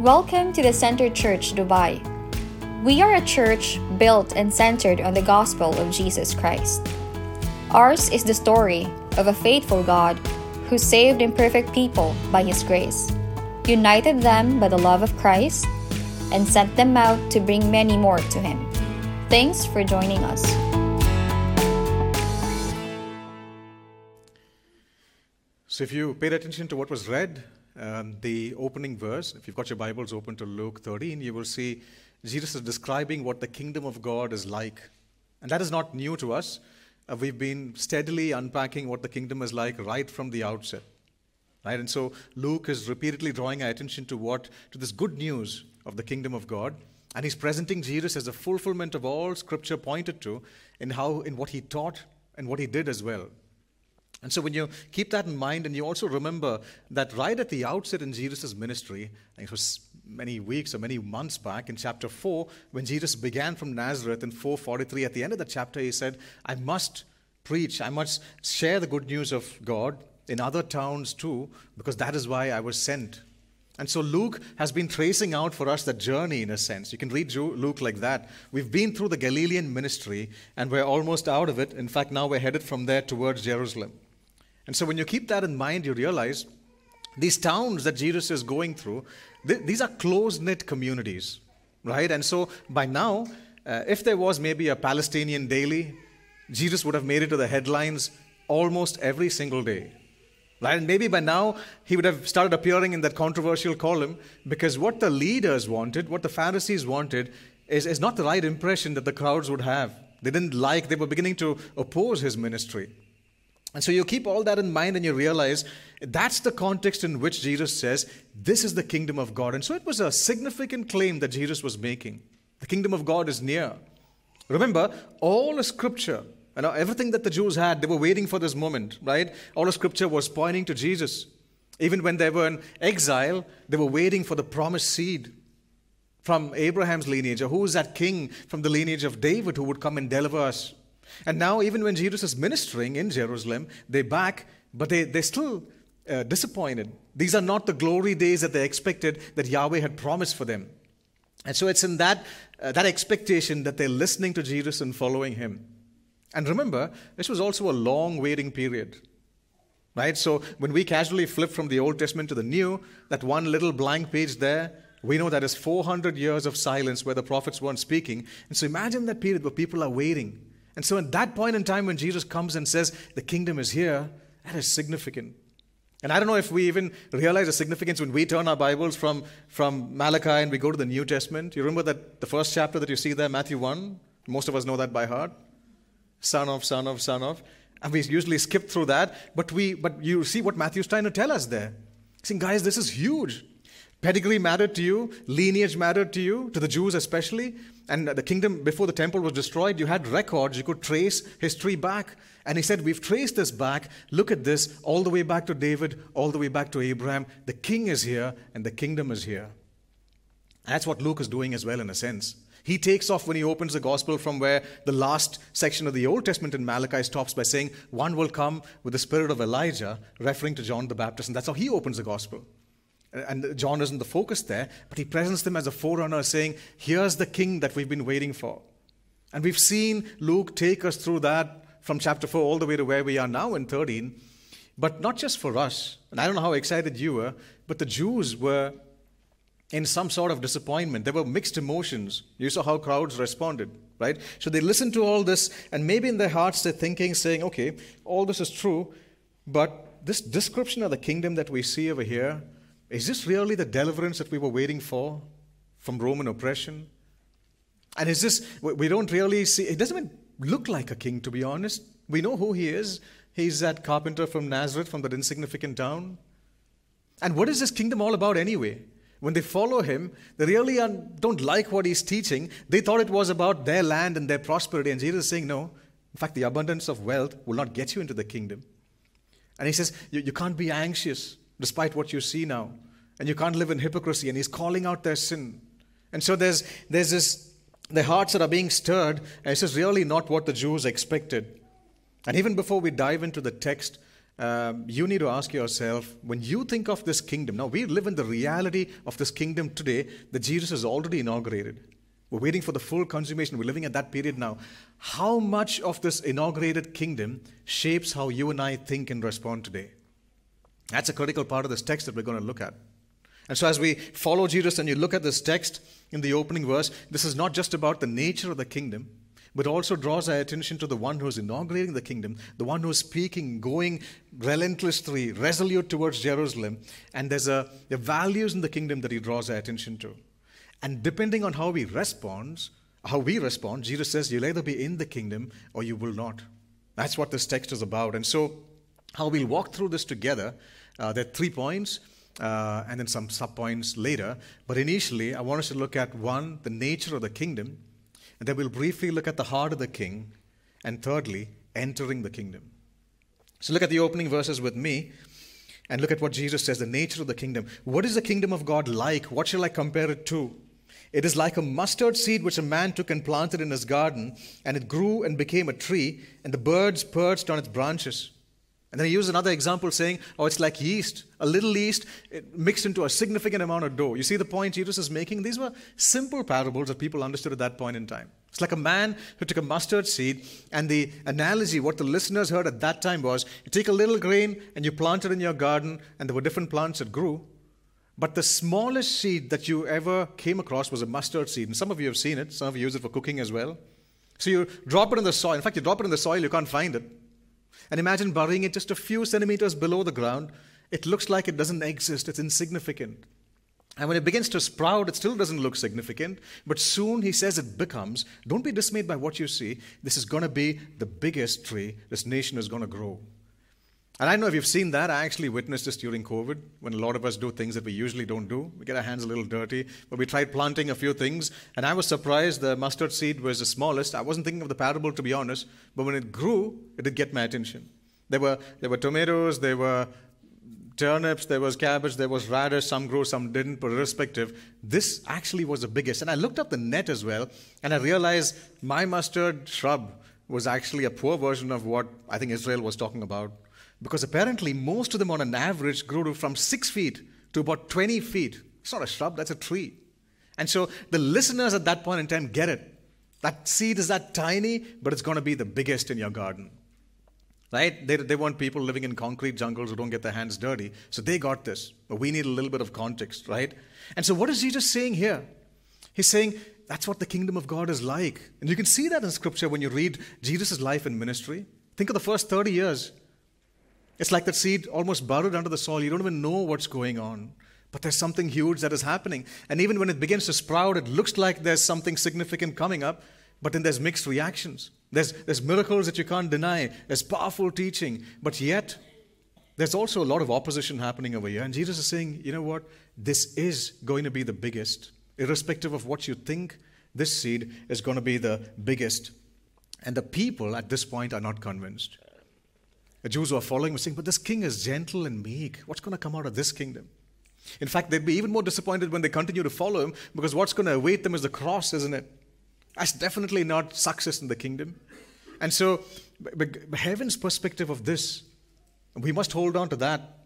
Welcome to the Center Church Dubai. We are a church built and centered on the gospel of Jesus Christ. Ours is the story of a faithful God who saved imperfect people by his grace, united them by the love of Christ, and sent them out to bring many more to him. Thanks for joining us. So, if you paid attention to what was read, um, the opening verse, if you've got your Bibles open to Luke 13, you will see Jesus is describing what the kingdom of God is like. And that is not new to us. Uh, we've been steadily unpacking what the kingdom is like right from the outset. Right? And so Luke is repeatedly drawing our attention to what to this good news of the kingdom of God. And he's presenting Jesus as a fulfillment of all scripture pointed to in how in what he taught and what he did as well. And so when you keep that in mind, and you also remember that right at the outset in Jesus' ministry, it was many weeks or many months back in chapter 4, when Jesus began from Nazareth in 443, at the end of the chapter, he said, I must preach, I must share the good news of God in other towns too, because that is why I was sent. And so Luke has been tracing out for us the journey in a sense. You can read Luke like that. We've been through the Galilean ministry and we're almost out of it. In fact, now we're headed from there towards Jerusalem. And so when you keep that in mind, you realize these towns that Jesus is going through, th- these are close knit communities, right? And so by now, uh, if there was maybe a Palestinian daily, Jesus would have made it to the headlines almost every single day. Right? And maybe by now he would have started appearing in that controversial column because what the leaders wanted, what the Pharisees wanted, is, is not the right impression that the crowds would have. They didn't like, they were beginning to oppose his ministry. And so you keep all that in mind and you realize that's the context in which Jesus says, This is the kingdom of God. And so it was a significant claim that Jesus was making. The kingdom of God is near. Remember, all the scripture, and everything that the Jews had, they were waiting for this moment, right? All the scripture was pointing to Jesus. Even when they were in exile, they were waiting for the promised seed from Abraham's lineage, or who is that king from the lineage of David who would come and deliver us and now, even when Jesus is ministering in Jerusalem, they back, but they, they're still uh, disappointed. These are not the glory days that they expected that Yahweh had promised for them. And so it's in that, uh, that expectation that they're listening to Jesus and following him. And remember, this was also a long waiting period. Right? So when we casually flip from the Old Testament to the New, that one little blank page there, we know that is 400 years of silence where the prophets weren't speaking. And so imagine that period where people are waiting and so, at that point in time, when Jesus comes and says, The kingdom is here, that is significant. And I don't know if we even realize the significance when we turn our Bibles from, from Malachi and we go to the New Testament. You remember that the first chapter that you see there, Matthew 1? Most of us know that by heart. Son of, son of, son of. And we usually skip through that. But, we, but you see what Matthew's trying to tell us there. Saying, guys, this is huge. Pedigree mattered to you, lineage mattered to you, to the Jews especially. And the kingdom, before the temple was destroyed, you had records, you could trace history back. And he said, We've traced this back. Look at this, all the way back to David, all the way back to Abraham. The king is here, and the kingdom is here. That's what Luke is doing as well, in a sense. He takes off when he opens the gospel from where the last section of the Old Testament in Malachi stops by saying, One will come with the spirit of Elijah, referring to John the Baptist. And that's how he opens the gospel. And John isn't the focus there, but he presents them as a forerunner, saying, Here's the king that we've been waiting for. And we've seen Luke take us through that from chapter 4 all the way to where we are now in 13. But not just for us. And I don't know how excited you were, but the Jews were in some sort of disappointment. There were mixed emotions. You saw how crowds responded, right? So they listened to all this, and maybe in their hearts they're thinking, saying, okay, all this is true, but this description of the kingdom that we see over here, is this really the deliverance that we were waiting for from Roman oppression? And is this, we don't really see, it doesn't even look like a king, to be honest. We know who he is. He's that carpenter from Nazareth, from that insignificant town. And what is this kingdom all about anyway? When they follow him, they really don't like what he's teaching. They thought it was about their land and their prosperity. And Jesus is saying, no, in fact, the abundance of wealth will not get you into the kingdom. And he says, you, you can't be anxious despite what you see now. And you can't live in hypocrisy. And he's calling out their sin. And so there's, there's this, the hearts that are being stirred. And this is really not what the Jews expected. And even before we dive into the text, um, you need to ask yourself when you think of this kingdom, now we live in the reality of this kingdom today that Jesus has already inaugurated. We're waiting for the full consummation. We're living at that period now. How much of this inaugurated kingdom shapes how you and I think and respond today? That's a critical part of this text that we're going to look at. And so, as we follow Jesus and you look at this text in the opening verse, this is not just about the nature of the kingdom, but also draws our attention to the one who is inaugurating the kingdom, the one who is speaking, going relentlessly, resolute towards Jerusalem. And there's a, the values in the kingdom that he draws our attention to. And depending on how we respond, how we respond, Jesus says, you'll either be in the kingdom or you will not. That's what this text is about. And so, how we'll walk through this together, uh, there are three points. Uh, and then some sub points later. But initially, I want us to look at one, the nature of the kingdom, and then we'll briefly look at the heart of the king, and thirdly, entering the kingdom. So look at the opening verses with me and look at what Jesus says the nature of the kingdom. What is the kingdom of God like? What shall I compare it to? It is like a mustard seed which a man took and planted in his garden, and it grew and became a tree, and the birds perched on its branches. And then he used another example saying, oh, it's like yeast. A little yeast mixed into a significant amount of dough. You see the point Jesus is making? These were simple parables that people understood at that point in time. It's like a man who took a mustard seed, and the analogy, what the listeners heard at that time was you take a little grain and you plant it in your garden, and there were different plants that grew. But the smallest seed that you ever came across was a mustard seed. And some of you have seen it, some of you use it for cooking as well. So you drop it in the soil. In fact, you drop it in the soil, you can't find it. And imagine burying it just a few centimeters below the ground. It looks like it doesn't exist, it's insignificant. And when it begins to sprout, it still doesn't look significant. But soon he says it becomes. Don't be dismayed by what you see. This is going to be the biggest tree this nation is going to grow. And I don't know if you've seen that, I actually witnessed this during COVID when a lot of us do things that we usually don't do. We get our hands a little dirty. But we tried planting a few things, and I was surprised the mustard seed was the smallest. I wasn't thinking of the parable, to be honest, but when it grew, it did get my attention. There were, there were tomatoes, there were turnips, there was cabbage, there was radish, some grew, some didn't, but irrespective, this actually was the biggest. And I looked up the net as well, and I realized my mustard shrub was actually a poor version of what I think Israel was talking about because apparently, most of them on an average grew to from six feet to about 20 feet. It's not a shrub, that's a tree. And so the listeners at that point in time get it. That seed is that tiny, but it's going to be the biggest in your garden. Right? They, they want people living in concrete jungles who don't get their hands dirty. So they got this. But we need a little bit of context, right? And so what is Jesus saying here? He's saying that's what the kingdom of God is like. And you can see that in scripture when you read Jesus' life and ministry. Think of the first 30 years. It's like that seed almost buried under the soil. You don't even know what's going on. But there's something huge that is happening. And even when it begins to sprout, it looks like there's something significant coming up, but then there's mixed reactions. There's, there's miracles that you can't deny, there's powerful teaching, but yet there's also a lot of opposition happening over here. And Jesus is saying, you know what? This is going to be the biggest. Irrespective of what you think, this seed is going to be the biggest. And the people at this point are not convinced. The Jews who are following were saying, But this king is gentle and meek. What's going to come out of this kingdom? In fact, they'd be even more disappointed when they continue to follow him because what's going to await them is the cross, isn't it? That's definitely not success in the kingdom. And so, heaven's perspective of this, we must hold on to that.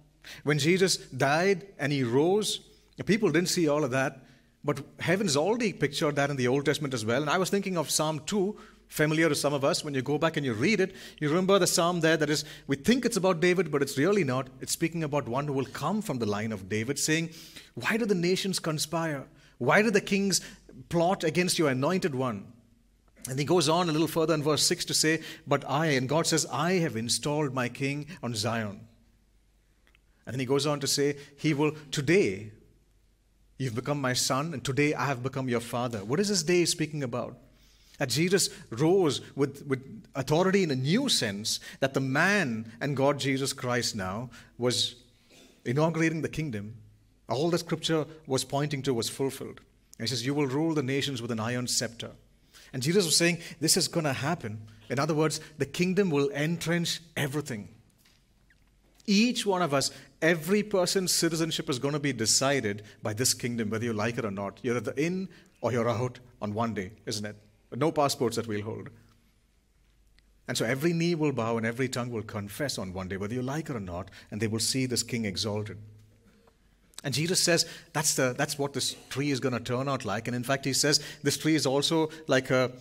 When Jesus died and he rose, people didn't see all of that, but heaven's already pictured that in the Old Testament as well. And I was thinking of Psalm 2, familiar to some of us. When you go back and you read it, you remember the psalm there that is, we think it's about David, but it's really not. It's speaking about one who will come from the line of David, saying, Why do the nations conspire? Why do the kings plot against your anointed one? And he goes on a little further in verse 6 to say, But I, and God says, I have installed my king on Zion. And then he goes on to say, He will, today, you've become my son, and today I have become your father. What is this day speaking about? That Jesus rose with, with authority in a new sense, that the man and God Jesus Christ now was inaugurating the kingdom. All that scripture was pointing to was fulfilled. And he says, You will rule the nations with an iron scepter. And Jesus was saying, This is going to happen. In other words, the kingdom will entrench everything. Each one of us, every person's citizenship is going to be decided by this kingdom, whether you like it or not. You're either in or you're out on one day, isn't it? No passports that we'll hold. And so every knee will bow and every tongue will confess on one day, whether you like it or not, and they will see this king exalted. And Jesus says that's, the, that's what this tree is going to turn out like. And in fact, he says this tree is also like a,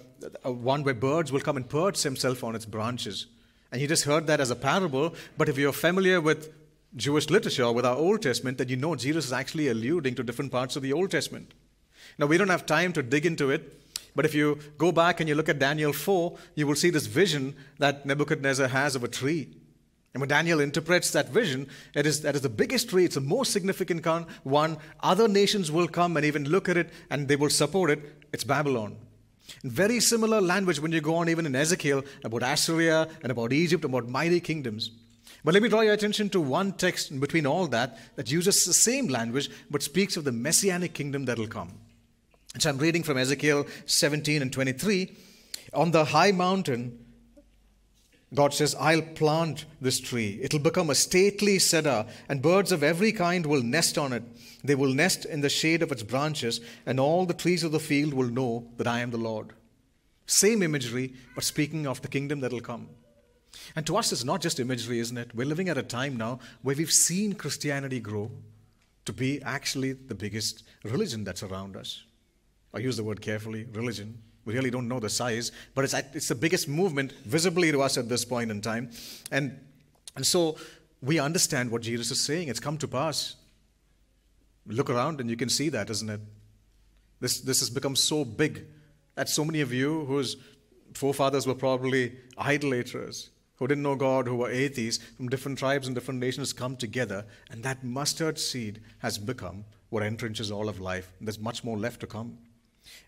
a one where birds will come and perch themselves on its branches. And you just heard that as a parable, but if you're familiar with Jewish literature, with our Old Testament, then you know Jesus is actually alluding to different parts of the Old Testament. Now, we don't have time to dig into it, but if you go back and you look at Daniel 4, you will see this vision that Nebuchadnezzar has of a tree. And when Daniel interprets that vision, it is, that is the biggest tree, it's the most significant one. Other nations will come and even look at it and they will support it. It's Babylon. And very similar language when you go on even in Ezekiel about Assyria and about Egypt, about mighty kingdoms. But let me draw your attention to one text in between all that that uses the same language but speaks of the messianic kingdom that will come. So I'm reading from Ezekiel 17 and 23. On the high mountain, God says, I'll plant this tree. It'll become a stately cedar, and birds of every kind will nest on it. They will nest in the shade of its branches, and all the trees of the field will know that I am the Lord. Same imagery, but speaking of the kingdom that'll come. And to us, it's not just imagery, isn't it? We're living at a time now where we've seen Christianity grow to be actually the biggest religion that's around us. I use the word carefully religion we really don't know the size, but it's, it's the biggest movement visibly to us at this point in time. And, and so we understand what Jesus is saying. It's come to pass. Look around and you can see that, isn't it? This, this has become so big that so many of you whose forefathers were probably idolaters, who didn't know God, who were atheists from different tribes and different nations come together, and that mustard seed has become what entrenches all of life. There's much more left to come.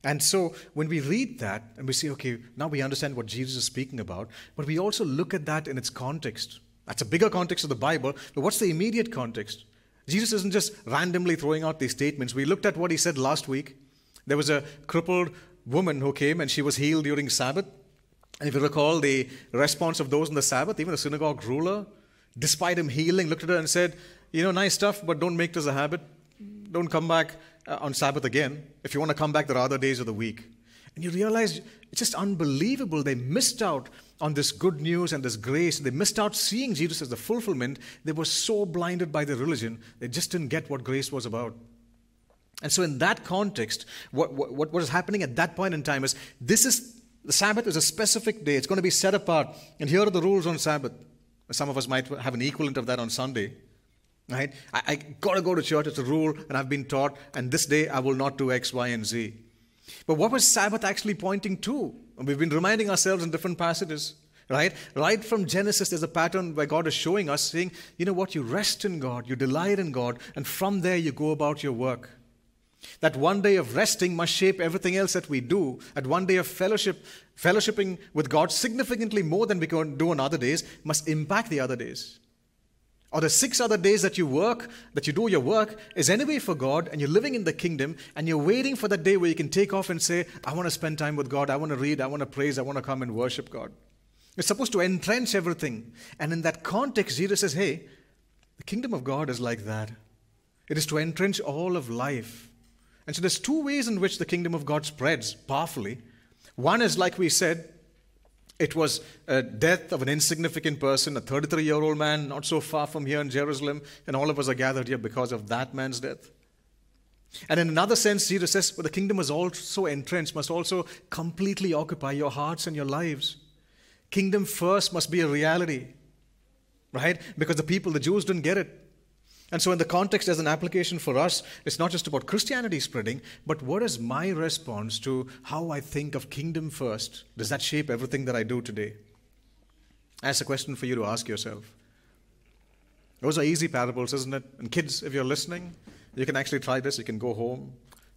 And so when we read that and we say, okay, now we understand what Jesus is speaking about, but we also look at that in its context. That's a bigger context of the Bible, but what's the immediate context? Jesus isn't just randomly throwing out these statements. We looked at what he said last week. There was a crippled woman who came and she was healed during Sabbath. And if you recall the response of those in the Sabbath, even the synagogue ruler, despite him healing, looked at her and said, You know, nice stuff, but don't make this a habit. Don't come back uh, on Sabbath again. If you want to come back, there are other days of the week. And you realize it's just unbelievable. They missed out on this good news and this grace. They missed out seeing Jesus as the fulfillment. They were so blinded by their religion, they just didn't get what grace was about. And so, in that context, what, what, what was happening at that point in time is this is the Sabbath is a specific day. It's going to be set apart. And here are the rules on Sabbath. Some of us might have an equivalent of that on Sunday. Right? I, I got to go to church. It's a rule, and I've been taught, and this day I will not do X, Y, and Z. But what was Sabbath actually pointing to? We've been reminding ourselves in different passages, right? Right from Genesis, there's a pattern where God is showing us, saying, you know what, you rest in God, you delight in God, and from there you go about your work. That one day of resting must shape everything else that we do. That one day of fellowship, fellowshipping with God significantly more than we can do on other days, must impact the other days or the six other days that you work, that you do your work, is anyway for God, and you're living in the kingdom, and you're waiting for that day where you can take off and say, I want to spend time with God, I want to read, I want to praise, I want to come and worship God. It's supposed to entrench everything. And in that context, Jesus says, Hey, the kingdom of God is like that. It is to entrench all of life. And so there's two ways in which the kingdom of God spreads powerfully. One is, like we said, it was a death of an insignificant person, a 33 year old man, not so far from here in Jerusalem, and all of us are gathered here because of that man's death. And in another sense, Jesus says, but the kingdom is also entrenched, must also completely occupy your hearts and your lives. Kingdom first must be a reality, right? Because the people, the Jews, didn't get it. And so, in the context as an application for us, it's not just about Christianity spreading, but what is my response to how I think of kingdom first? Does that shape everything that I do today? That's a question for you to ask yourself. Those are easy parables, isn't it? And kids, if you're listening, you can actually try this. You can go home,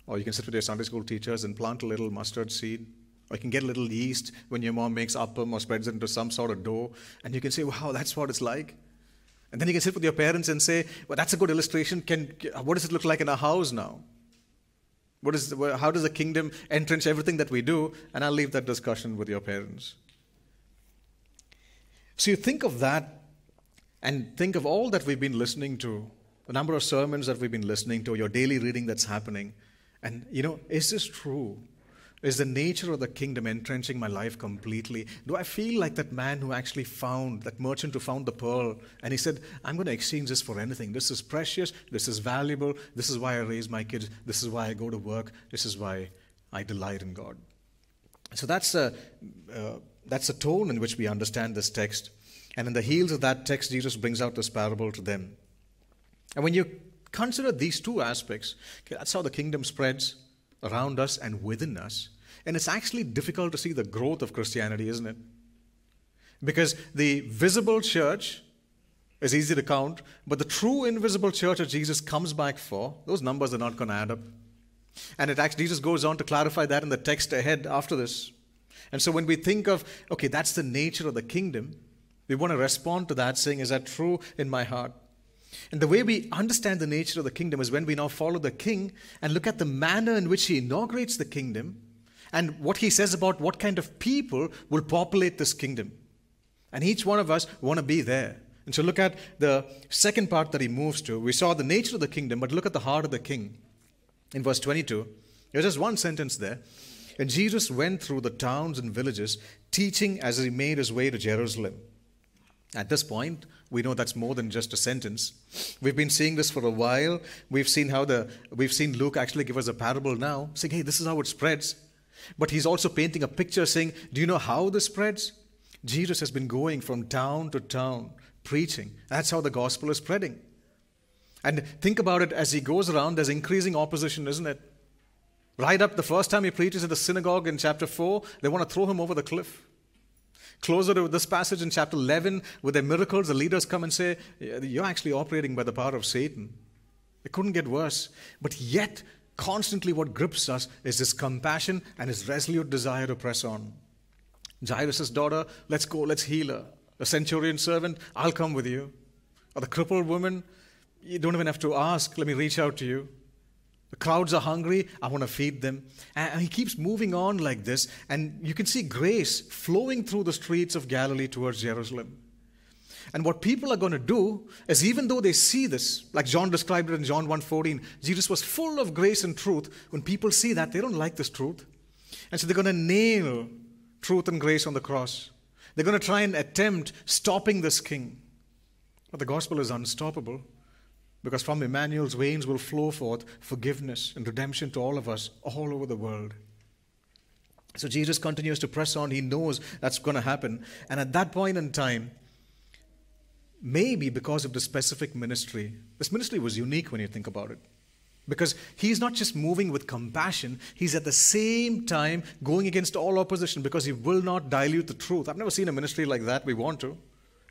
or you can sit with your Sunday school teachers and plant a little mustard seed. Or you can get a little yeast when your mom makes appam or spreads it into some sort of dough, and you can say, wow, that's what it's like. And then you can sit with your parents and say, well, that's a good illustration. Can, what does it look like in our house now? What is, how does the kingdom entrench everything that we do? And I'll leave that discussion with your parents. So you think of that and think of all that we've been listening to, the number of sermons that we've been listening to, your daily reading that's happening. And, you know, is this true? Is the nature of the kingdom entrenching my life completely? Do I feel like that man who actually found, that merchant who found the pearl, and he said, I'm going to exchange this for anything. This is precious. This is valuable. This is why I raise my kids. This is why I go to work. This is why I delight in God. So that's a, uh, that's a tone in which we understand this text. And in the heels of that text, Jesus brings out this parable to them. And when you consider these two aspects, okay, that's how the kingdom spreads around us and within us. And it's actually difficult to see the growth of Christianity, isn't it? Because the visible church is easy to count, but the true invisible church that Jesus comes back for, those numbers are not going to add up. And it actually, Jesus goes on to clarify that in the text ahead after this. And so when we think of, okay, that's the nature of the kingdom, we want to respond to that saying, is that true in my heart? And the way we understand the nature of the kingdom is when we now follow the king and look at the manner in which he inaugurates the kingdom and what he says about what kind of people will populate this kingdom. And each one of us want to be there. And so look at the second part that he moves to. We saw the nature of the kingdom, but look at the heart of the king. In verse 22, there's just one sentence there. And Jesus went through the towns and villages, teaching as he made his way to Jerusalem. At this point, we know that's more than just a sentence. We've been seeing this for a while. We've seen how the we've seen Luke actually give us a parable now, saying, "Hey, this is how it spreads." But he's also painting a picture saying, "Do you know how this spreads?" Jesus has been going from town to town preaching. That's how the gospel is spreading. And think about it as he goes around, there's increasing opposition, isn't it? Right up the first time he preaches in the synagogue in chapter 4, they want to throw him over the cliff. Closer to this passage in chapter 11, with their miracles, the leaders come and say, You're actually operating by the power of Satan. It couldn't get worse. But yet, constantly what grips us is his compassion and his resolute desire to press on. Jairus' daughter, let's go, let's heal her. The centurion servant, I'll come with you. Or the crippled woman, you don't even have to ask, let me reach out to you. The crowds are hungry. I want to feed them. And he keeps moving on like this. And you can see grace flowing through the streets of Galilee towards Jerusalem. And what people are going to do is even though they see this, like John described it in John 1:14, Jesus was full of grace and truth. When people see that, they don't like this truth. And so they're going to nail truth and grace on the cross. They're going to try and attempt stopping this king. But the gospel is unstoppable. Because from Emmanuel's veins will flow forth forgiveness and redemption to all of us all over the world. So Jesus continues to press on. He knows that's going to happen. And at that point in time, maybe because of the specific ministry, this ministry was unique when you think about it. Because he's not just moving with compassion, he's at the same time going against all opposition because he will not dilute the truth. I've never seen a ministry like that. We want to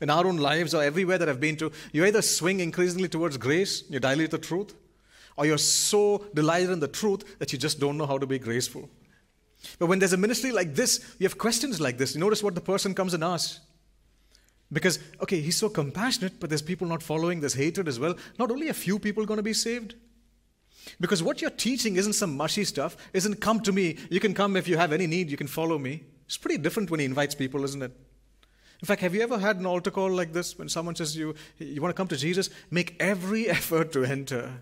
in our own lives or everywhere that I've been to, you either swing increasingly towards grace, you dilute the truth, or you're so delighted in the truth that you just don't know how to be graceful. But when there's a ministry like this, you have questions like this. You notice what the person comes and asks. Because, okay, he's so compassionate, but there's people not following, there's hatred as well. Not only a few people going to be saved. Because what you're teaching isn't some mushy stuff, isn't come to me. You can come if you have any need, you can follow me. It's pretty different when he invites people, isn't it? In fact, have you ever had an altar call like this when someone says you, you want to come to Jesus? Make every effort to enter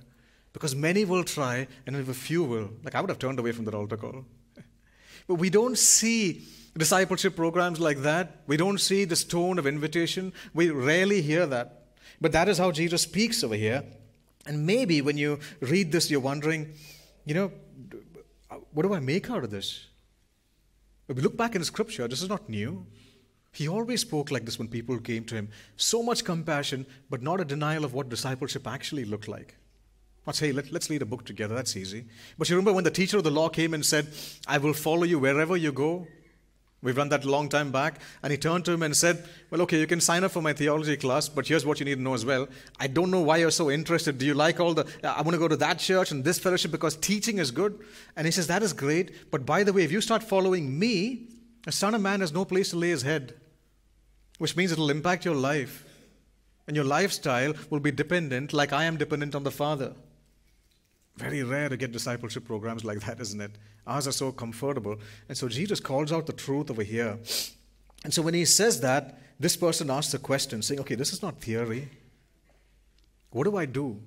because many will try and if a few will. Like I would have turned away from that altar call. But we don't see discipleship programs like that. We don't see this tone of invitation. We rarely hear that. But that is how Jesus speaks over here. And maybe when you read this, you're wondering, you know, what do I make out of this? If we look back in scripture, this is not new. He always spoke like this when people came to him. So much compassion, but not a denial of what discipleship actually looked like. Not say, Let, let's read a book together, that's easy. But you remember when the teacher of the law came and said, I will follow you wherever you go? We've run that a long time back. And he turned to him and said, Well, okay, you can sign up for my theology class, but here's what you need to know as well. I don't know why you're so interested. Do you like all the, uh, I want to go to that church and this fellowship because teaching is good? And he says, That is great. But by the way, if you start following me, a son of man has no place to lay his head which means it'll impact your life. And your lifestyle will be dependent, like I am dependent on the Father. Very rare to get discipleship programs like that, isn't it? Ours are so comfortable. And so Jesus calls out the truth over here. And so when he says that, this person asks a question saying, okay, this is not theory. What do I do?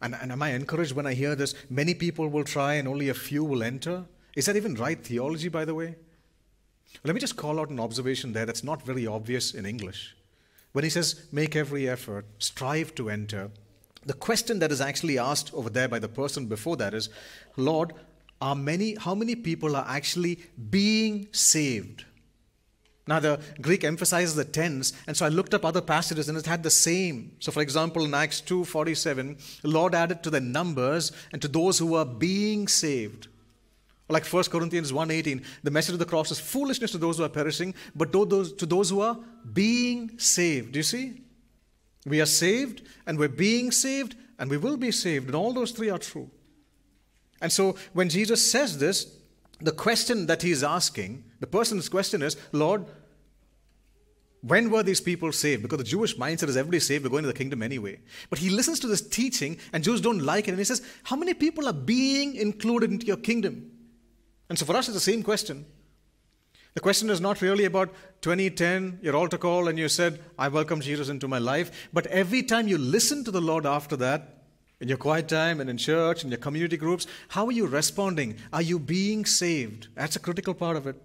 And, and am I encouraged when I hear this? Many people will try and only a few will enter. Is that even right theology, by the way? Let me just call out an observation there that's not very obvious in English. When he says, make every effort, strive to enter, the question that is actually asked over there by the person before that is, Lord, are many, how many people are actually being saved? Now, the Greek emphasizes the tense, and so I looked up other passages and it had the same. So, for example, in Acts 2.47, the Lord added to the numbers and to those who were being saved. Like 1 Corinthians 1.18, the message of the cross is foolishness to those who are perishing, but to those, to those who are being saved. Do you see? We are saved, and we're being saved, and we will be saved, and all those three are true. And so when Jesus says this, the question that he's asking, the person's question is, Lord, when were these people saved? Because the Jewish mindset is everybody saved, we're going to the kingdom anyway. But he listens to this teaching, and Jews don't like it, and he says, How many people are being included into your kingdom? And so for us, it's the same question. The question is not really about 2010, your altar call, and you said, I welcome Jesus into my life. But every time you listen to the Lord after that, in your quiet time and in church, and your community groups, how are you responding? Are you being saved? That's a critical part of it.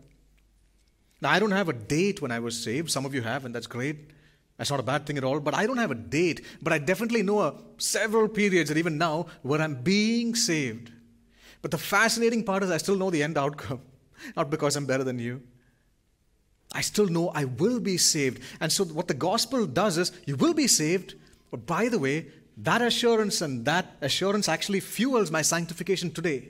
Now, I don't have a date when I was saved. Some of you have, and that's great. That's not a bad thing at all. But I don't have a date. But I definitely know a, several periods, and even now, where I'm being saved. But the fascinating part is I still know the end outcome. Not because I'm better than you. I still know I will be saved. And so, what the gospel does is you will be saved, but by the way, that assurance and that assurance actually fuels my sanctification today.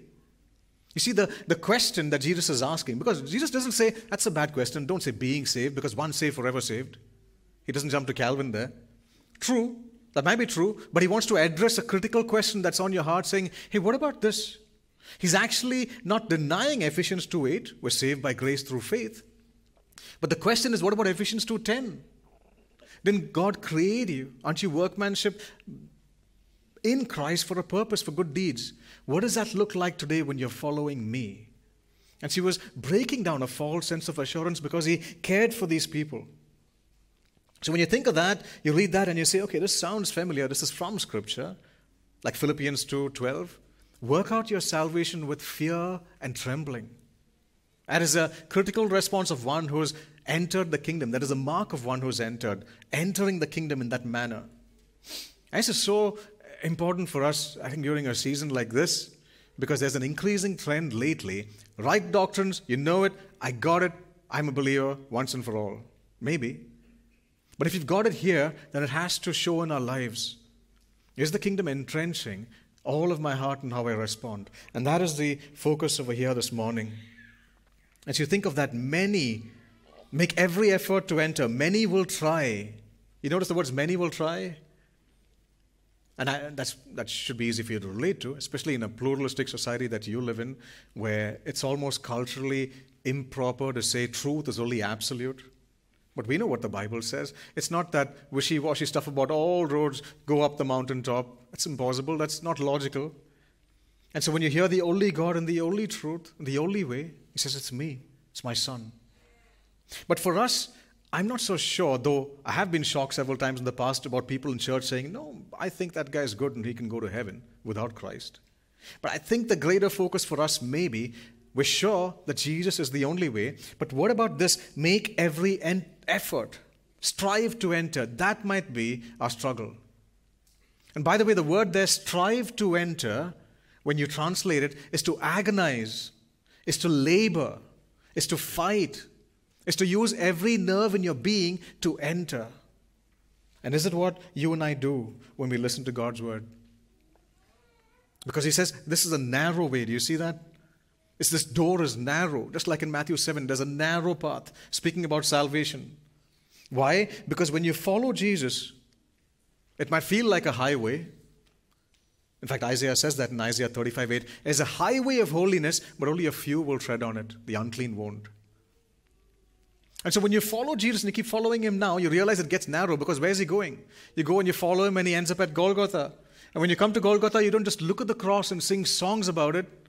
You see, the, the question that Jesus is asking, because Jesus doesn't say, that's a bad question, don't say being saved, because once saved, forever saved. He doesn't jump to Calvin there. True, that might be true, but he wants to address a critical question that's on your heart, saying, hey, what about this? He's actually not denying Ephesians 2.8, we're saved by grace through faith. But the question is, what about Ephesians 2.10? Didn't God create you? Aren't you workmanship in Christ for a purpose, for good deeds? What does that look like today when you're following me? And she was breaking down a false sense of assurance because he cared for these people. So when you think of that, you read that and you say, okay, this sounds familiar. This is from Scripture, like Philippians 2:12. Work out your salvation with fear and trembling. That is a critical response of one who has entered the kingdom. That is a mark of one who has entered, entering the kingdom in that manner. This is so important for us, I think, during a season like this, because there's an increasing trend lately. Right doctrines, you know it, I got it, I'm a believer once and for all. Maybe. But if you've got it here, then it has to show in our lives. Is the kingdom entrenching all of my heart and how I respond. And that is the focus over here this morning. As you think of that, many make every effort to enter, many will try. You notice the words many will try? And I, that should be easy for you to relate to, especially in a pluralistic society that you live in, where it's almost culturally improper to say truth is only absolute. But we know what the Bible says. It's not that wishy washy stuff about all roads go up the mountaintop. That's impossible. That's not logical. And so when you hear the only God and the only truth, the only way, He says, It's me, it's my Son. But for us, I'm not so sure, though I have been shocked several times in the past about people in church saying, No, I think that guy is good and he can go to heaven without Christ. But I think the greater focus for us may be we're sure that Jesus is the only way, but what about this? Make every effort, strive to enter. That might be our struggle. And by the way, the word there, strive to enter, when you translate it, is to agonize, is to labor, is to fight, is to use every nerve in your being to enter. And is it what you and I do when we listen to God's word? Because he says this is a narrow way. Do you see that? It's this door is narrow, just like in Matthew 7, there's a narrow path speaking about salvation. Why? Because when you follow Jesus, it might feel like a highway. In fact, Isaiah says that in Isaiah 35 8. There's a highway of holiness, but only a few will tread on it. The unclean won't. And so when you follow Jesus and you keep following him now, you realize it gets narrow because where's he going? You go and you follow him and he ends up at Golgotha. And when you come to Golgotha, you don't just look at the cross and sing songs about it.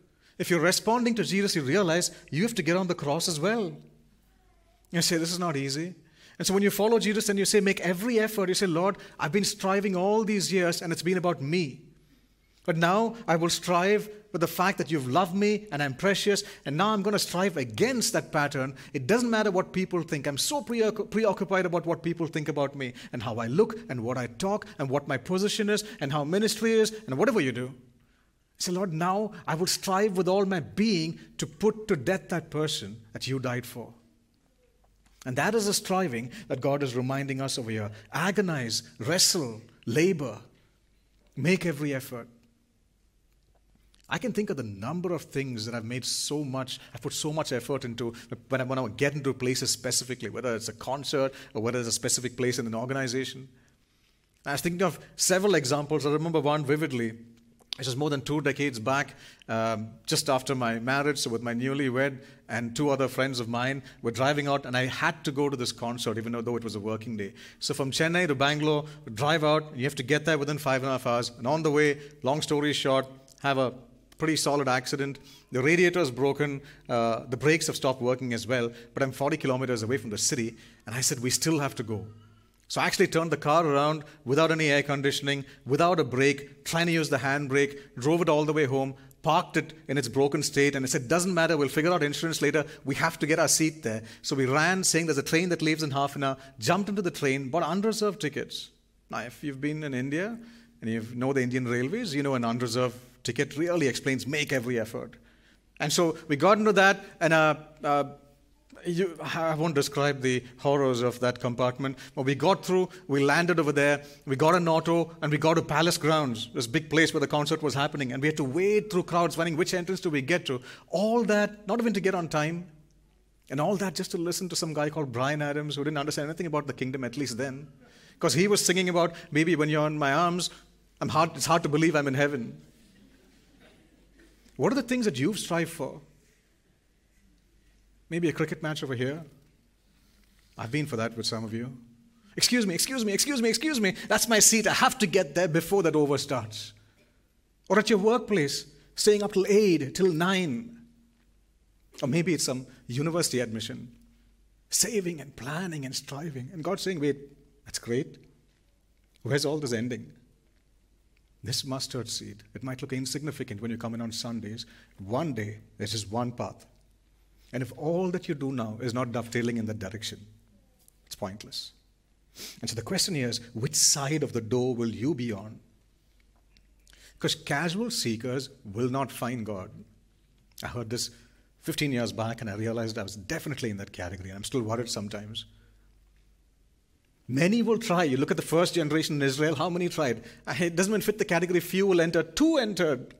If you're responding to Jesus, you realize you have to get on the cross as well. You say, This is not easy. And so when you follow Jesus and you say, Make every effort, you say, Lord, I've been striving all these years and it's been about me. But now I will strive with the fact that you've loved me and I'm precious, and now I'm going to strive against that pattern. It doesn't matter what people think. I'm so preoccupied about what people think about me and how I look and what I talk and what my position is and how ministry is and whatever you do. Say, Lord, now I will strive with all my being to put to death that person that you died for. And that is a striving that God is reminding us over here. Agonize, wrestle, labor, make every effort. I can think of the number of things that I've made so much, I've put so much effort into when I, when I get into places specifically, whether it's a concert or whether it's a specific place in an organization. I was thinking of several examples. I remember one vividly. It was more than two decades back, um, just after my marriage, so with my newlywed and two other friends of mine, were driving out, and I had to go to this concert, even though it was a working day. So from Chennai to Bangalore, drive out, you have to get there within five and a half hours. And on the way, long story short, have a pretty solid accident. The radiator is broken. Uh, the brakes have stopped working as well. But I'm 40 kilometers away from the city. And I said, we still have to go. So I actually turned the car around without any air conditioning, without a brake, trying to use the handbrake, drove it all the way home, parked it in its broken state, and I said, doesn't matter, we'll figure out insurance later. We have to get our seat there. So we ran, saying there's a train that leaves in half an hour, jumped into the train, bought unreserved tickets. Now, if you've been in India and you know the Indian Railways, you know an unreserved ticket really explains make every effort. And so we got into that, and uh, uh, you, I won't describe the horrors of that compartment, but we got through, we landed over there, we got an auto, and we got to Palace Grounds, this big place where the concert was happening, and we had to wade through crowds, finding which entrance do we get to. All that, not even to get on time, and all that just to listen to some guy called Bryan Adams who didn't understand anything about the kingdom, at least then. Because he was singing about maybe when you're in my arms, I'm hard, it's hard to believe I'm in heaven. What are the things that you've strived for? Maybe a cricket match over here. I've been for that with some of you. Excuse me, excuse me, excuse me, excuse me. That's my seat. I have to get there before that over starts. Or at your workplace, staying up till 8, till 9. Or maybe it's some university admission. Saving and planning and striving. And God's saying, wait, that's great. Where's all this ending? This mustard seed, it might look insignificant when you come in on Sundays. One day, there's just one path. And if all that you do now is not dovetailing in that direction, it's pointless. And so the question here is which side of the door will you be on? Because casual seekers will not find God. I heard this 15 years back and I realized I was definitely in that category, and I'm still worried sometimes. Many will try. You look at the first generation in Israel, how many tried? It doesn't even fit the category few will enter, two entered.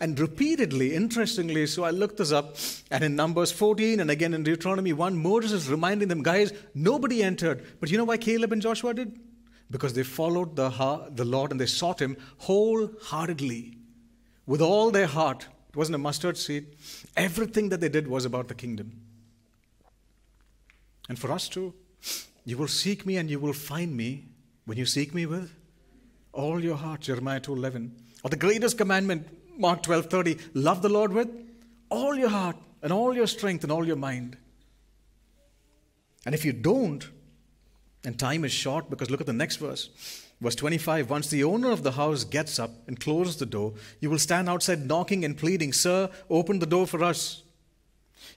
And repeatedly, interestingly, so I looked this up, and in Numbers 14 and again in Deuteronomy 1, Moses is reminding them, guys, nobody entered. But you know why Caleb and Joshua did? Because they followed the, the Lord and they sought Him wholeheartedly, with all their heart. It wasn't a mustard seed. Everything that they did was about the kingdom. And for us too, you will seek me and you will find me when you seek me with all your heart, Jeremiah 2.11. Or the greatest commandment, Mark 12.30, love the Lord with all your heart and all your strength and all your mind. And if you don't, and time is short because look at the next verse. Verse 25 Once the owner of the house gets up and closes the door, you will stand outside knocking and pleading, Sir, open the door for us.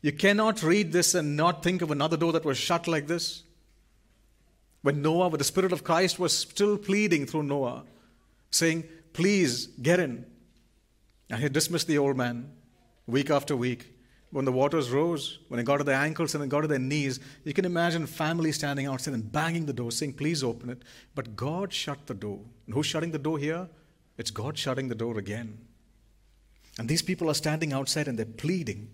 You cannot read this and not think of another door that was shut like this. When Noah, with the Spirit of Christ, was still pleading through Noah, saying, Please get in. And he dismissed the old man week after week. When the waters rose, when it got to their ankles and it got to their knees, you can imagine family standing outside and banging the door, saying, Please open it. But God shut the door. And who's shutting the door here? It's God shutting the door again. And these people are standing outside and they're pleading.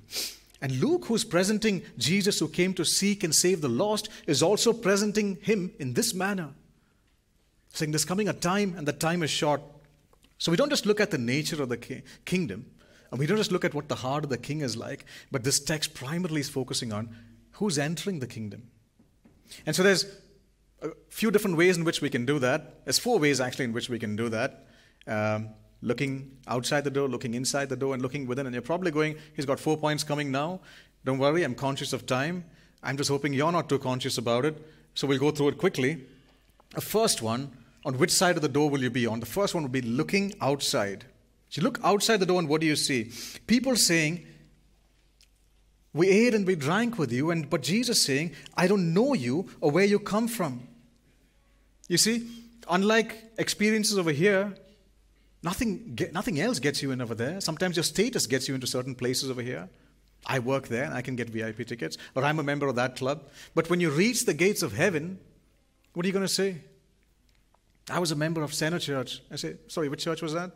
And Luke, who's presenting Jesus who came to seek and save the lost, is also presenting him in this manner, saying there's coming a time and the time is short. So we don't just look at the nature of the ki- kingdom, and we don't just look at what the heart of the king is like, but this text primarily is focusing on who's entering the kingdom. And so there's a few different ways in which we can do that. There's four ways actually in which we can do that. Um, looking outside the door, looking inside the door, and looking within. And you're probably going, he's got four points coming now. Don't worry, I'm conscious of time. I'm just hoping you're not too conscious about it. So we'll go through it quickly. The first one, on which side of the door will you be on? The first one would be looking outside. So you look outside the door, and what do you see? People saying, We ate and we drank with you, and but Jesus saying, I don't know you or where you come from. You see, unlike experiences over here, nothing, nothing else gets you in over there. Sometimes your status gets you into certain places over here. I work there and I can get VIP tickets, or I'm a member of that club. But when you reach the gates of heaven, what are you going to say? I was a member of Center Church. I say, sorry, which church was that?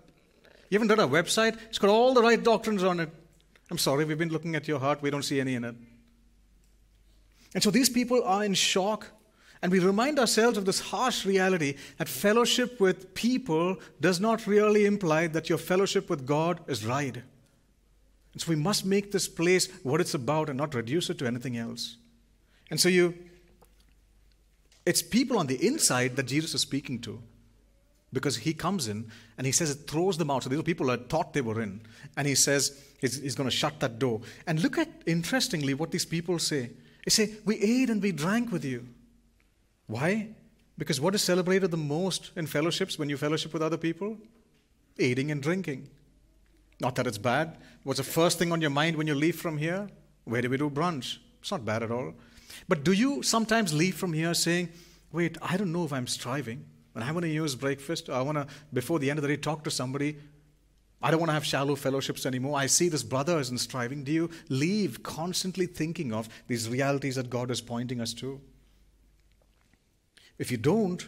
You haven't done a website? It's got all the right doctrines on it. I'm sorry, we've been looking at your heart, we don't see any in it. And so these people are in shock. And we remind ourselves of this harsh reality that fellowship with people does not really imply that your fellowship with God is right. And so we must make this place what it's about and not reduce it to anything else. And so you it's people on the inside that Jesus is speaking to because he comes in and he says it throws them out. So these people are thought they were in. And he says he's, he's going to shut that door. And look at, interestingly, what these people say. They say, We ate and we drank with you. Why? Because what is celebrated the most in fellowships when you fellowship with other people? Eating and drinking. Not that it's bad. What's the first thing on your mind when you leave from here? Where do we do brunch? It's not bad at all. But do you sometimes leave from here saying, wait, I don't know if I'm striving? When I want to use breakfast, I want to, before the end of the day, talk to somebody. I don't want to have shallow fellowships anymore. I see this brother isn't striving. Do you leave constantly thinking of these realities that God is pointing us to? If you don't,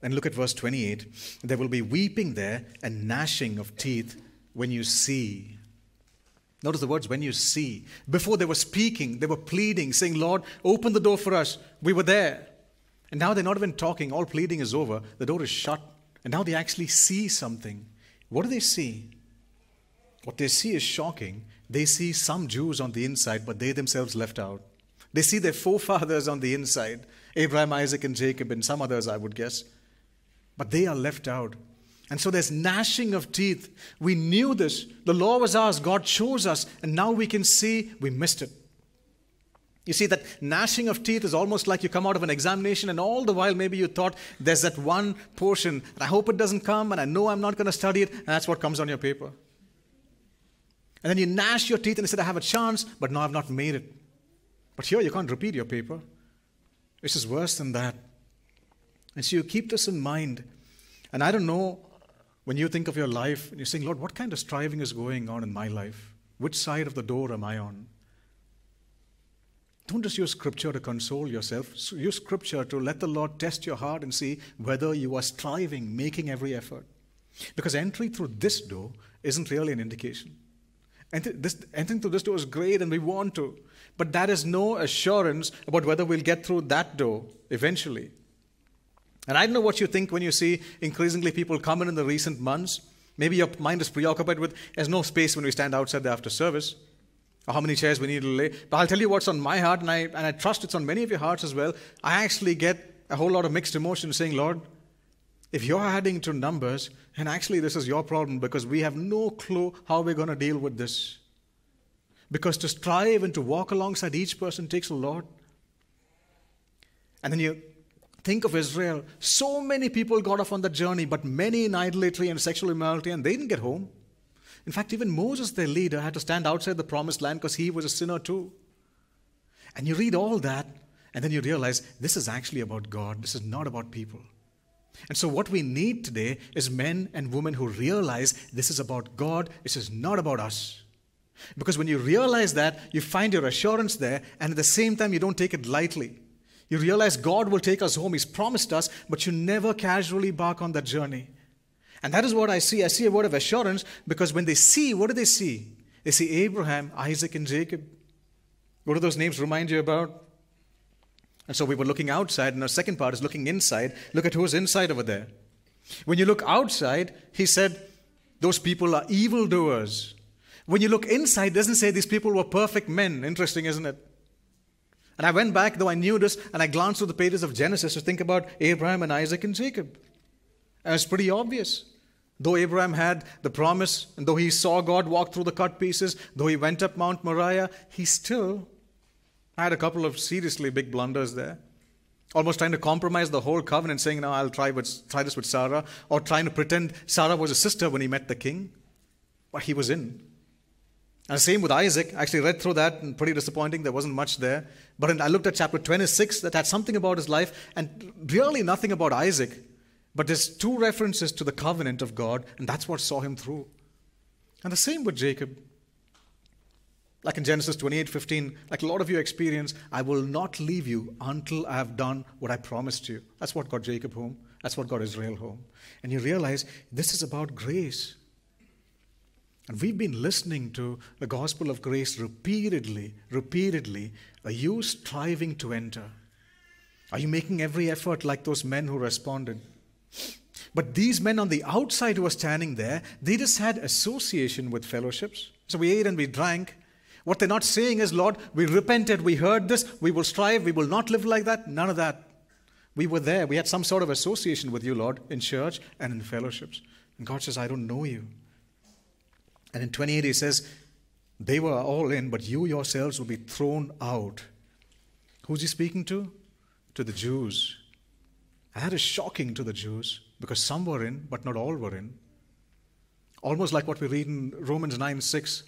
then look at verse 28. There will be weeping there and gnashing of teeth when you see. Notice the words when you see. Before they were speaking, they were pleading, saying, Lord, open the door for us. We were there. And now they're not even talking, all pleading is over, the door is shut, and now they actually see something. What do they see? What they see is shocking. They see some Jews on the inside, but they themselves left out. They see their forefathers on the inside Abraham, Isaac, and Jacob, and some others, I would guess. But they are left out. And so there's gnashing of teeth. We knew this. The law was ours. God chose us. And now we can see we missed it. You see, that gnashing of teeth is almost like you come out of an examination, and all the while, maybe you thought there's that one portion, and I hope it doesn't come, and I know I'm not going to study it, and that's what comes on your paper. And then you gnash your teeth and you said, I have a chance, but no, I've not made it. But here, you can't repeat your paper. This is worse than that. And so you keep this in mind. And I don't know when you think of your life and you're saying, Lord, what kind of striving is going on in my life? Which side of the door am I on? Don't just use scripture to console yourself. Use scripture to let the Lord test your heart and see whether you are striving, making every effort. Because entry through this door isn't really an indication. entering through this door is great and we want to, but that is no assurance about whether we'll get through that door eventually. And I don't know what you think when you see increasingly people come in in the recent months. Maybe your mind is preoccupied with there's no space when we stand outside the after service or how many chairs we need to lay. But I'll tell you what's on my heart, and I, and I trust it's on many of your hearts as well. I actually get a whole lot of mixed emotions saying, Lord, if you're adding to numbers, and actually this is your problem because we have no clue how we're going to deal with this. Because to strive and to walk alongside each person takes a lot. And then you think of Israel. So many people got off on that journey, but many in idolatry and sexual immorality, and they didn't get home. In fact, even Moses, their leader, had to stand outside the promised land because he was a sinner too. And you read all that, and then you realize this is actually about God. This is not about people. And so, what we need today is men and women who realize this is about God, this is not about us. Because when you realize that, you find your assurance there, and at the same time, you don't take it lightly. You realize God will take us home, He's promised us, but you never casually bark on that journey. And that is what I see. I see a word of assurance because when they see, what do they see? They see Abraham, Isaac, and Jacob. What do those names remind you about? And so we were looking outside, and the second part is looking inside. Look at who's inside over there. When you look outside, he said, those people are evildoers. When you look inside, doesn't say these people were perfect men. Interesting, isn't it? And I went back, though I knew this, and I glanced through the pages of Genesis to think about Abraham and Isaac and Jacob. And it's pretty obvious. Though Abraham had the promise, and though he saw God walk through the cut pieces, though he went up Mount Moriah, he still had a couple of seriously big blunders there. Almost trying to compromise the whole covenant, saying, Now I'll try, with, try this with Sarah, or trying to pretend Sarah was a sister when he met the king. but he was in. And the same with Isaac. I actually read through that and pretty disappointing. There wasn't much there. But I looked at chapter 26 that had something about his life and really nothing about Isaac. But there's two references to the covenant of God, and that's what saw him through. And the same with Jacob. Like in Genesis 28 15, like a lot of you experience, I will not leave you until I have done what I promised you. That's what got Jacob home. That's what got Israel home. And you realize this is about grace. And we've been listening to the gospel of grace repeatedly, repeatedly. Are you striving to enter? Are you making every effort like those men who responded? But these men on the outside who were standing there, they just had association with fellowships. So we ate and we drank. What they're not saying is, Lord, we repented, we heard this, we will strive, we will not live like that. None of that. We were there. We had some sort of association with you, Lord, in church and in fellowships. And God says, I don't know you. And in 28, he says, They were all in, but you yourselves will be thrown out. Who's he speaking to? To the Jews. That is shocking to the Jews because some were in, but not all were in. Almost like what we read in Romans 9 6.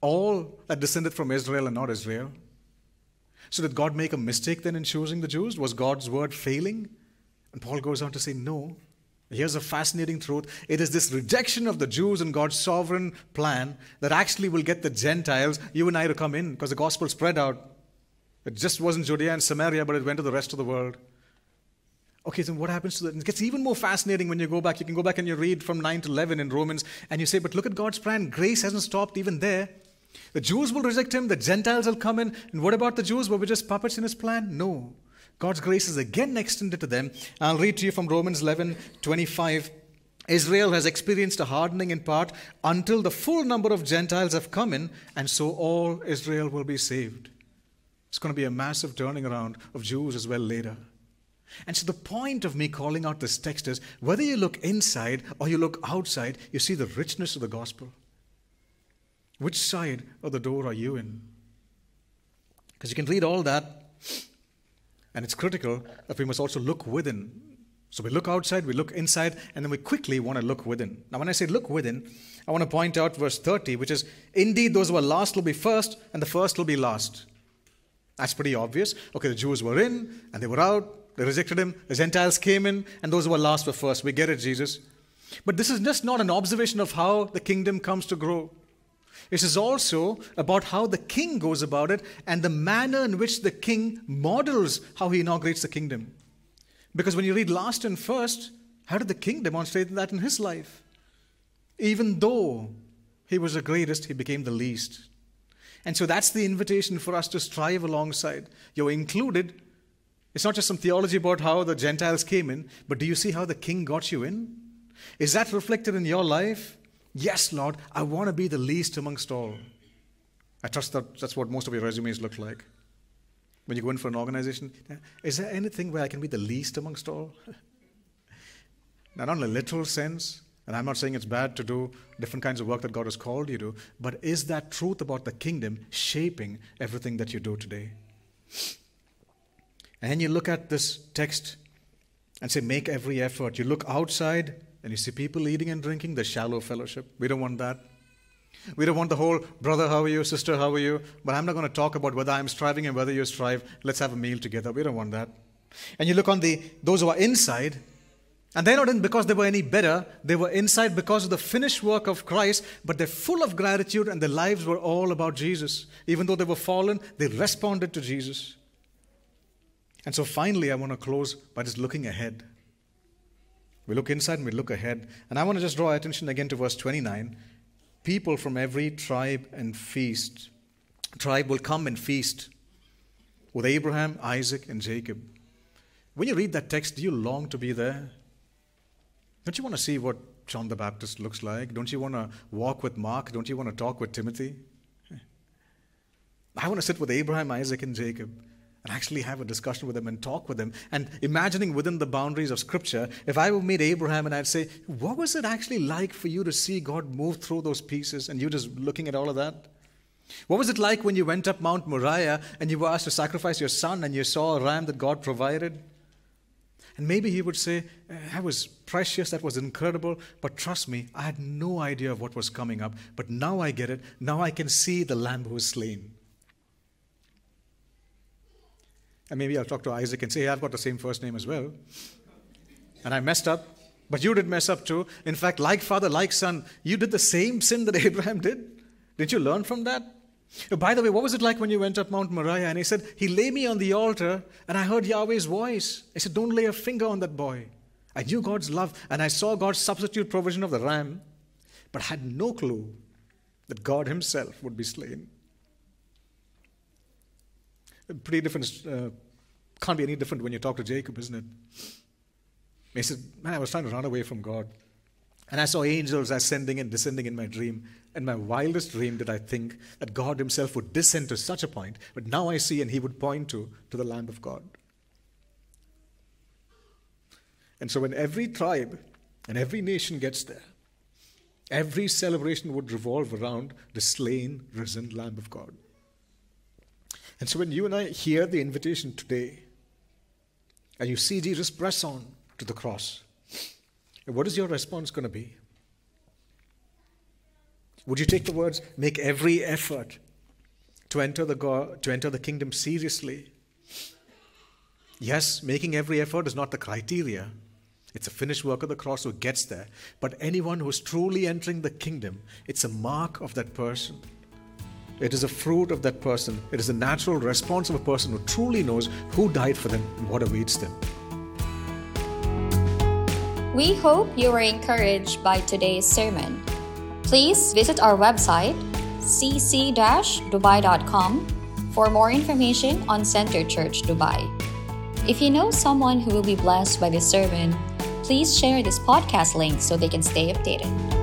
All that descended from Israel and not Israel. So, did God make a mistake then in choosing the Jews? Was God's word failing? And Paul goes on to say, No. Here's a fascinating truth. It is this rejection of the Jews and God's sovereign plan that actually will get the Gentiles, you and I, to come in because the gospel spread out. It just wasn't Judea and Samaria, but it went to the rest of the world. Okay, so what happens to that? It gets even more fascinating when you go back. You can go back and you read from 9 to 11 in Romans, and you say, but look at God's plan. Grace hasn't stopped even there. The Jews will reject him, the Gentiles will come in. And what about the Jews? Were we just puppets in his plan? No. God's grace is again extended to them. I'll read to you from Romans 11 25. Israel has experienced a hardening in part until the full number of Gentiles have come in, and so all Israel will be saved. It's going to be a massive turning around of Jews as well later. And so, the point of me calling out this text is whether you look inside or you look outside, you see the richness of the gospel. Which side of the door are you in? Because you can read all that, and it's critical that we must also look within. So we look outside, we look inside, and then we quickly want to look within. Now, when I say look within, I want to point out verse 30, which is Indeed, those who are last will be first, and the first will be last. That's pretty obvious. Okay, the Jews were in, and they were out. They rejected him. The Gentiles came in, and those who were last were first. We get it, Jesus. But this is just not an observation of how the kingdom comes to grow. It is also about how the king goes about it and the manner in which the king models how he inaugurates the kingdom. Because when you read last and first, how did the king demonstrate that in his life? Even though he was the greatest, he became the least. And so that's the invitation for us to strive alongside. You're included. It's not just some theology about how the Gentiles came in, but do you see how the king got you in? Is that reflected in your life? Yes, Lord, I want to be the least amongst all. I trust that that's what most of your resumes look like. When you go in for an organization, is there anything where I can be the least amongst all? now, not in a literal sense, and I'm not saying it's bad to do different kinds of work that God has called you to, but is that truth about the kingdom shaping everything that you do today? And you look at this text and say, make every effort. You look outside and you see people eating and drinking, the shallow fellowship. We don't want that. We don't want the whole brother, how are you, sister, how are you? But I'm not going to talk about whether I'm striving and whether you strive. Let's have a meal together. We don't want that. And you look on the those who are inside, and they're not in because they were any better. They were inside because of the finished work of Christ, but they're full of gratitude and their lives were all about Jesus. Even though they were fallen, they responded to Jesus. And so finally, I want to close by just looking ahead. We look inside and we look ahead. And I want to just draw attention again to verse 29. People from every tribe and feast, tribe will come and feast with Abraham, Isaac, and Jacob. When you read that text, do you long to be there? Don't you want to see what John the Baptist looks like? Don't you want to walk with Mark? Don't you want to talk with Timothy? I want to sit with Abraham, Isaac, and Jacob and actually have a discussion with them and talk with them. And imagining within the boundaries of Scripture, if I would meet Abraham and I'd say, What was it actually like for you to see God move through those pieces and you just looking at all of that? What was it like when you went up Mount Moriah and you were asked to sacrifice your son and you saw a ram that God provided? And maybe he would say, eh, That was precious, that was incredible, but trust me, I had no idea of what was coming up, but now I get it. Now I can see the lamb who was slain. And maybe I'll talk to Isaac and say, hey, I've got the same first name as well. And I messed up, but you did mess up too. In fact, like father, like son, you did the same sin that Abraham did. Didn't you learn from that? Oh, by the way, what was it like when you went up Mount Moriah? And he said, He lay me on the altar, and I heard Yahweh's voice. He said, Don't lay a finger on that boy. I knew God's love, and I saw God's substitute provision of the ram, but had no clue that God Himself would be slain. Pretty different, uh, can't be any different when you talk to Jacob, isn't it? He said, Man, I was trying to run away from God. And I saw angels ascending and descending in my dream. In my wildest dream did I think that God Himself would descend to such a point, but now I see and He would point to, to the Lamb of God. And so when every tribe and every nation gets there, every celebration would revolve around the slain, risen Lamb of God. And so when you and I hear the invitation today, and you see Jesus press on to the cross, what is your response going to be? Would you take the words, make every effort to enter the, God, to enter the kingdom seriously? Yes, making every effort is not the criteria. It's a finished work of the cross who gets there. But anyone who's truly entering the kingdom, it's a mark of that person. It is a fruit of that person. It is a natural response of a person who truly knows who died for them and what awaits them. We hope you were encouraged by today's sermon. Please visit our website, cc dubai.com, for more information on Center Church Dubai. If you know someone who will be blessed by this sermon, please share this podcast link so they can stay updated.